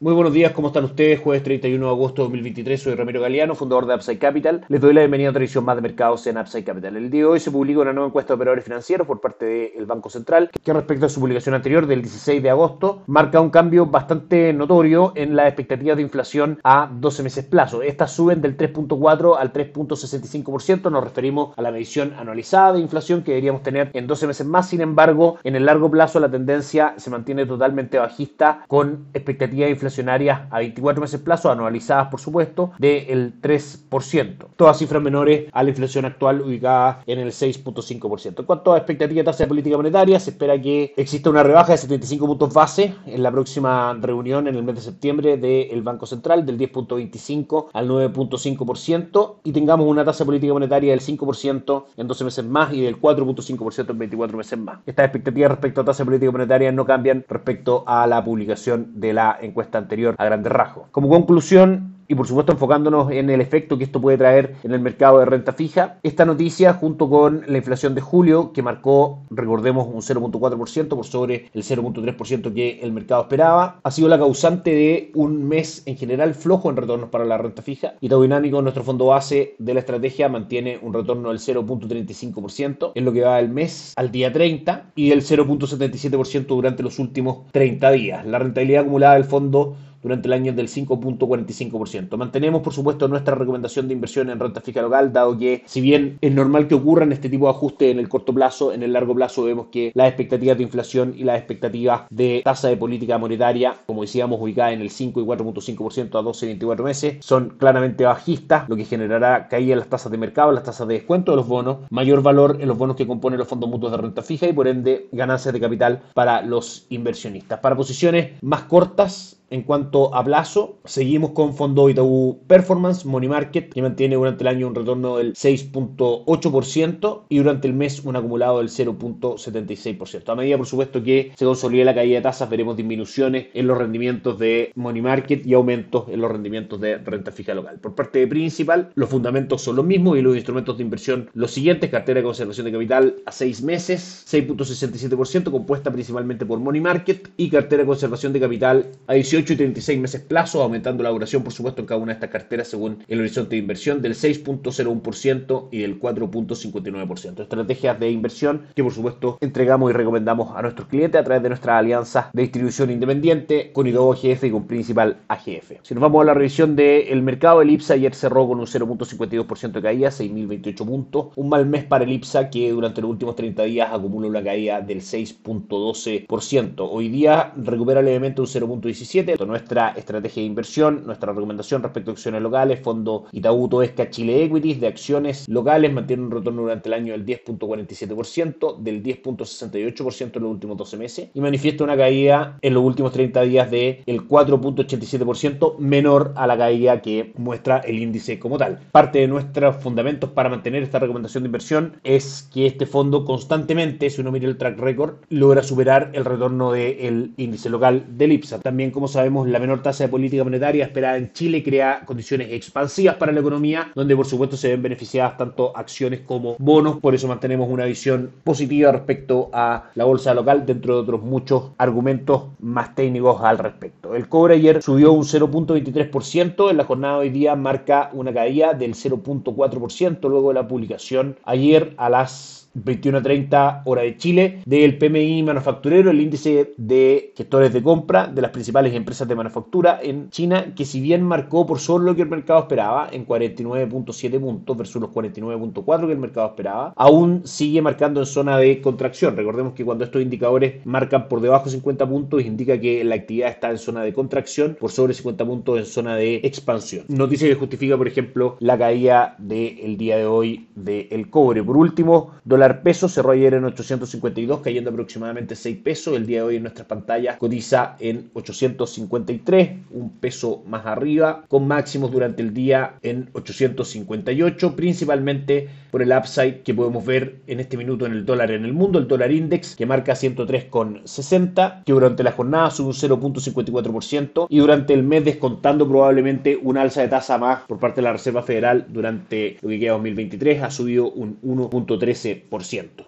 Muy buenos días, ¿cómo están ustedes? Jueves 31 de agosto de 2023, soy Ramiro Galeano, fundador de Upside Capital. Les doy la bienvenida a otra edición más de mercados en Upside Capital. El día de hoy se publica una nueva encuesta de operadores financieros por parte del Banco Central, que respecto a su publicación anterior del 16 de agosto, marca un cambio bastante notorio en las expectativas de inflación a 12 meses plazo. Estas suben del 3.4 al 3.65%, nos referimos a la medición anualizada de inflación que deberíamos tener en 12 meses más. Sin embargo, en el largo plazo la tendencia se mantiene totalmente bajista con expectativas de inflación a 24 meses plazo, anualizadas por supuesto, del 3%. Todas cifras menores a la inflación actual ubicada en el 6.5%. En cuanto a expectativa de tasa de política monetaria, se espera que exista una rebaja de 75 puntos base en la próxima reunión en el mes de septiembre del Banco Central del 10.25 al 9.5% y tengamos una tasa de política monetaria del 5% en 12 meses más y del 4.5% en 24 meses más. Estas expectativas respecto a tasa de política monetaria no cambian respecto a la publicación de la encuesta anterior a grandes rasgos. Como conclusión, y por supuesto enfocándonos en el efecto que esto puede traer en el mercado de renta fija. Esta noticia, junto con la inflación de julio, que marcó, recordemos, un 0.4% por sobre el 0.3% que el mercado esperaba, ha sido la causante de un mes en general flojo en retornos para la renta fija. Y todo dinámico, nuestro fondo base de la estrategia mantiene un retorno del 0.35% en lo que va del mes al día 30 y del 0.77% durante los últimos 30 días. La rentabilidad acumulada del fondo durante el año del 5.45%. Mantenemos, por supuesto, nuestra recomendación de inversión en renta fija local, dado que, si bien es normal que ocurran este tipo de ajustes en el corto plazo, en el largo plazo vemos que las expectativas de inflación y las expectativas de tasa de política monetaria, como decíamos, ubicada en el 5 y 4.5% a 12 y 24 meses, son claramente bajistas, lo que generará caída en las tasas de mercado, las tasas de descuento de los bonos, mayor valor en los bonos que componen los fondos mutuos de renta fija y por ende ganancias de capital para los inversionistas. Para posiciones más cortas, en cuanto a plazo, seguimos con Fondo Itaú Performance, Money Market, que mantiene durante el año un retorno del 6.8% y durante el mes un acumulado del 0.76%. A medida, por supuesto, que se consolide la caída de tasas, veremos disminuciones en los rendimientos de Money Market y aumentos en los rendimientos de renta fija local. Por parte de Principal, los fundamentos son los mismos y los instrumentos de inversión los siguientes. Cartera de conservación de capital a 6 meses, 6.67%, compuesta principalmente por Money Market y cartera de conservación de capital a 18 18 y 36 meses plazo, aumentando la duración, por supuesto, en cada una de estas carteras según el horizonte de inversión del 6.01% y del 4.59%. Estrategias de inversión que, por supuesto, entregamos y recomendamos a nuestros clientes a través de nuestra alianza de distribución independiente con IDO AGF y con Principal AGF. Si nos vamos a la revisión del mercado, el IPSA ayer cerró con un 0.52% de caída, 6.028 puntos. Un mal mes para el IPSA que durante los últimos 30 días acumula una caída del 6.12%. Hoy día recupera levemente un 0.17 nuestra estrategia de inversión, nuestra recomendación respecto a acciones locales, fondo Itaú Toesca Chile Equities de acciones locales mantiene un retorno durante el año del 10.47%, del 10.68% en los últimos 12 meses y manifiesta una caída en los últimos 30 días del 4.87% menor a la caída que muestra el índice como tal. Parte de nuestros fundamentos para mantener esta recomendación de inversión es que este fondo constantemente, si uno mira el track record, logra superar el retorno del índice local del IPSA. También como sabemos, la menor tasa de política monetaria esperada en Chile crea condiciones expansivas para la economía, donde por supuesto se ven beneficiadas tanto acciones como bonos. Por eso mantenemos una visión positiva respecto a la bolsa local, dentro de otros muchos argumentos más técnicos al respecto. El cobre ayer subió un 0.23%, en la jornada de hoy día marca una caída del 0.4% luego de la publicación ayer a las 21 a 30 hora de Chile, del PMI manufacturero, el índice de gestores de compra de las principales empresas de manufactura en China, que si bien marcó por solo lo que el mercado esperaba, en 49.7 puntos versus los 49.4 que el mercado esperaba, aún sigue marcando en zona de contracción. Recordemos que cuando estos indicadores marcan por debajo de 50 puntos, indica que la actividad está en zona de contracción, por sobre 50 puntos en zona de expansión. Noticia que justifica, por ejemplo, la caída del día de hoy del cobre. Por último, dólar dólar peso cerró ayer en 852, cayendo aproximadamente 6 pesos. El día de hoy en nuestras pantallas cotiza en 853, un peso más arriba, con máximos durante el día en 858, principalmente por el upside que podemos ver en este minuto en el dólar en el mundo, el dólar index que marca 103,60, que durante la jornada sube un 0.54% y durante el mes descontando probablemente un alza de tasa más por parte de la Reserva Federal durante lo que queda 2023 ha subido un 1.13%.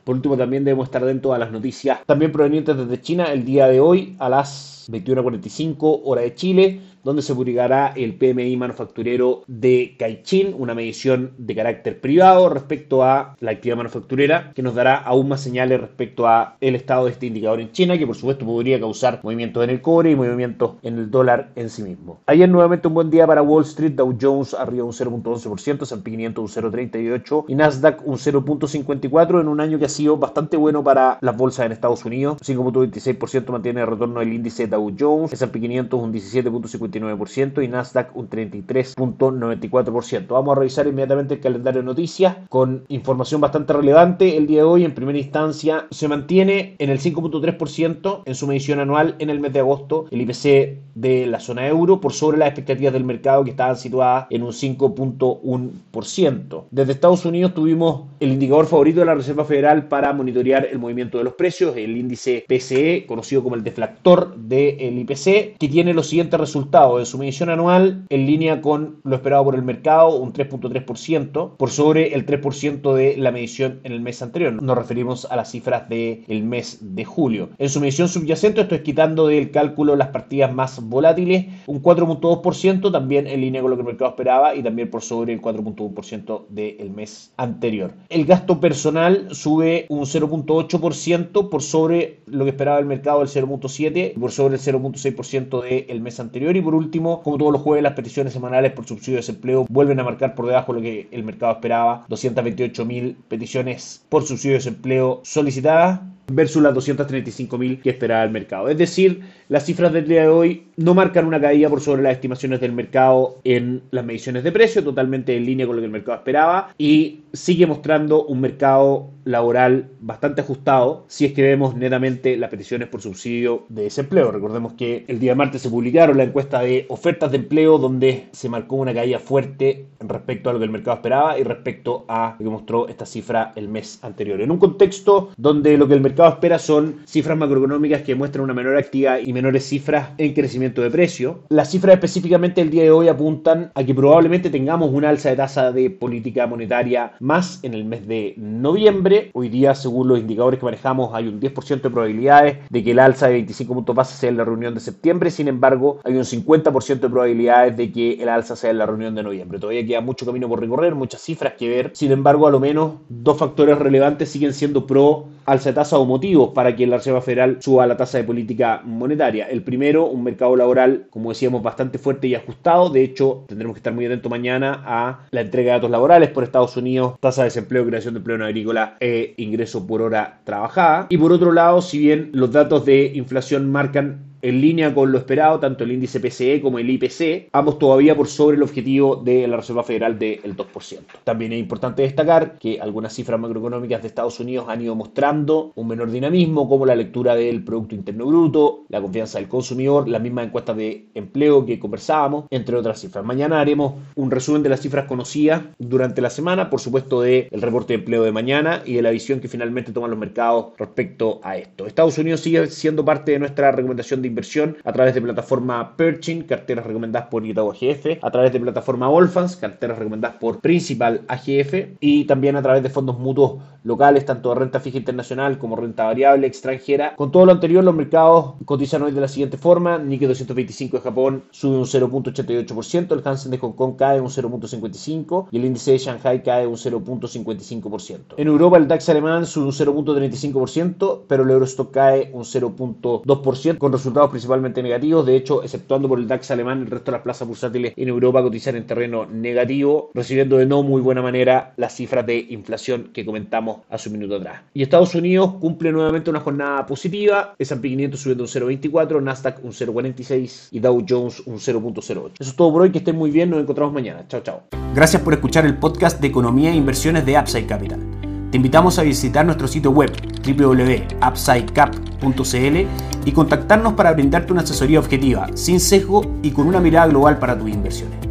Por último también debemos estar dentro de las noticias también provenientes desde China el día de hoy a las 21.45 hora de Chile donde se publicará el PMI manufacturero de Caixin, una medición de carácter privado respecto a la actividad manufacturera, que nos dará aún más señales respecto a el estado de este indicador en China, que por supuesto podría causar movimientos en el cobre y movimientos en el dólar en sí mismo. Ayer nuevamente un buen día para Wall Street, Dow Jones arriba un 0.11%, S&P 500 un 0.38% y Nasdaq un 0.54% en un año que ha sido bastante bueno para las bolsas en Estados Unidos. 5.26% mantiene el retorno del índice Dow Jones, S&P 500 un 17.55% y Nasdaq un 33.94%. Vamos a revisar inmediatamente el calendario de noticias con información bastante relevante. El día de hoy, en primera instancia, se mantiene en el 5.3% en su medición anual en el mes de agosto el IPC de la zona euro por sobre las expectativas del mercado que estaban situadas en un 5.1%. Desde Estados Unidos tuvimos el indicador favorito de la Reserva Federal para monitorear el movimiento de los precios, el índice PCE, conocido como el deflactor del IPC, que tiene los siguientes resultados en su medición anual en línea con lo esperado por el mercado, un 3.3%, por sobre el 3% de la medición en el mes anterior. Nos referimos a las cifras del mes de julio. En su medición subyacente, esto es quitando del cálculo las partidas más volátiles, un 4.2%, también en línea con lo que el mercado esperaba y también por sobre el 4.1% del mes anterior. El gasto personal sube un 0.8% por sobre lo que esperaba el mercado, el 0.7%, por sobre el 0.6% del mes anterior y por último, como todos los jueves, las peticiones semanales por subsidio de desempleo vuelven a marcar por debajo de lo que el mercado esperaba. 228.000 peticiones por subsidio de desempleo solicitadas versus las 235.000 que esperaba el mercado. Es decir, las cifras del día de hoy no marcan una caída por sobre las estimaciones del mercado en las mediciones de precio, totalmente en línea con lo que el mercado esperaba y sigue mostrando un mercado laboral bastante ajustado si es que vemos netamente las peticiones por subsidio de desempleo. Recordemos que el día martes se publicaron la encuesta de ofertas de empleo donde se marcó una caída fuerte respecto a lo que el mercado esperaba y respecto a lo que mostró esta cifra el mes anterior. En un contexto donde lo que el mercado espera son cifras macroeconómicas que muestran una menor actividad y menores cifras en crecimiento de precio, las cifras específicamente el día de hoy apuntan a que probablemente tengamos una alza de tasa de política monetaria más en el mes de noviembre. Hoy día, según los indicadores que manejamos, hay un 10% de probabilidades de que el alza de 25 puntos base sea en la reunión de septiembre. Sin embargo, hay un 50% de probabilidades de que el alza sea en la reunión de noviembre. Todavía queda mucho camino por recorrer, muchas cifras que ver. Sin embargo, a lo menos dos factores relevantes siguen siendo pro alza de tasa o motivos para que la Reserva Federal suba la tasa de política monetaria. El primero, un mercado laboral, como decíamos, bastante fuerte y ajustado. De hecho, tendremos que estar muy atentos mañana a la entrega de datos laborales por Estados Unidos, tasa de desempleo, creación de empleo en agrícola e ingreso por hora trabajada. Y por otro lado, si bien los datos de inflación marcan en línea con lo esperado, tanto el índice PCE como el IPC, ambos todavía por sobre el objetivo de la Reserva Federal del 2%. También es importante destacar que algunas cifras macroeconómicas de Estados Unidos han ido mostrando un menor dinamismo, como la lectura del Producto Interno Bruto, la confianza del consumidor, las mismas encuestas de empleo que conversábamos, entre otras cifras. Mañana haremos un resumen de las cifras conocidas durante la semana, por supuesto del reporte de empleo de mañana y de la visión que finalmente toman los mercados respecto a esto. Estados Unidos sigue siendo parte de nuestra recomendación de inversión a través de plataforma Perching, carteras recomendadas por Itaú AGF, a través de plataforma Olfans, carteras recomendadas por Principal AGF y también a través de fondos mutuos locales, tanto de renta fija internacional como renta variable extranjera. Con todo lo anterior, los mercados cotizan hoy de la siguiente forma: Nikkei 225 de Japón sube un 0.88%, el Hansen de Hong Kong cae un 0.55% y el índice de Shanghai cae un 0.55%. En Europa, el DAX alemán sube un 0.35%, pero el Eurostock cae un 0.2% con resultados principalmente negativos. De hecho, exceptuando por el DAX alemán, el resto de las plazas bursátiles en Europa cotizan en terreno negativo, recibiendo de no muy buena manera las cifras de inflación que comentamos a su minuto atrás. Y Estados Unidos cumple nuevamente una jornada positiva, S&P 500 subiendo un 0.24, Nasdaq un 0.46 y Dow Jones un 0.08. Eso es todo por hoy, que estén muy bien, nos encontramos mañana. Chao, chao. Gracias por escuchar el podcast de Economía e Inversiones de Upside Capital. Te invitamos a visitar nuestro sitio web www.upsidecap.cl y contactarnos para brindarte una asesoría objetiva, sin sesgo y con una mirada global para tus inversiones.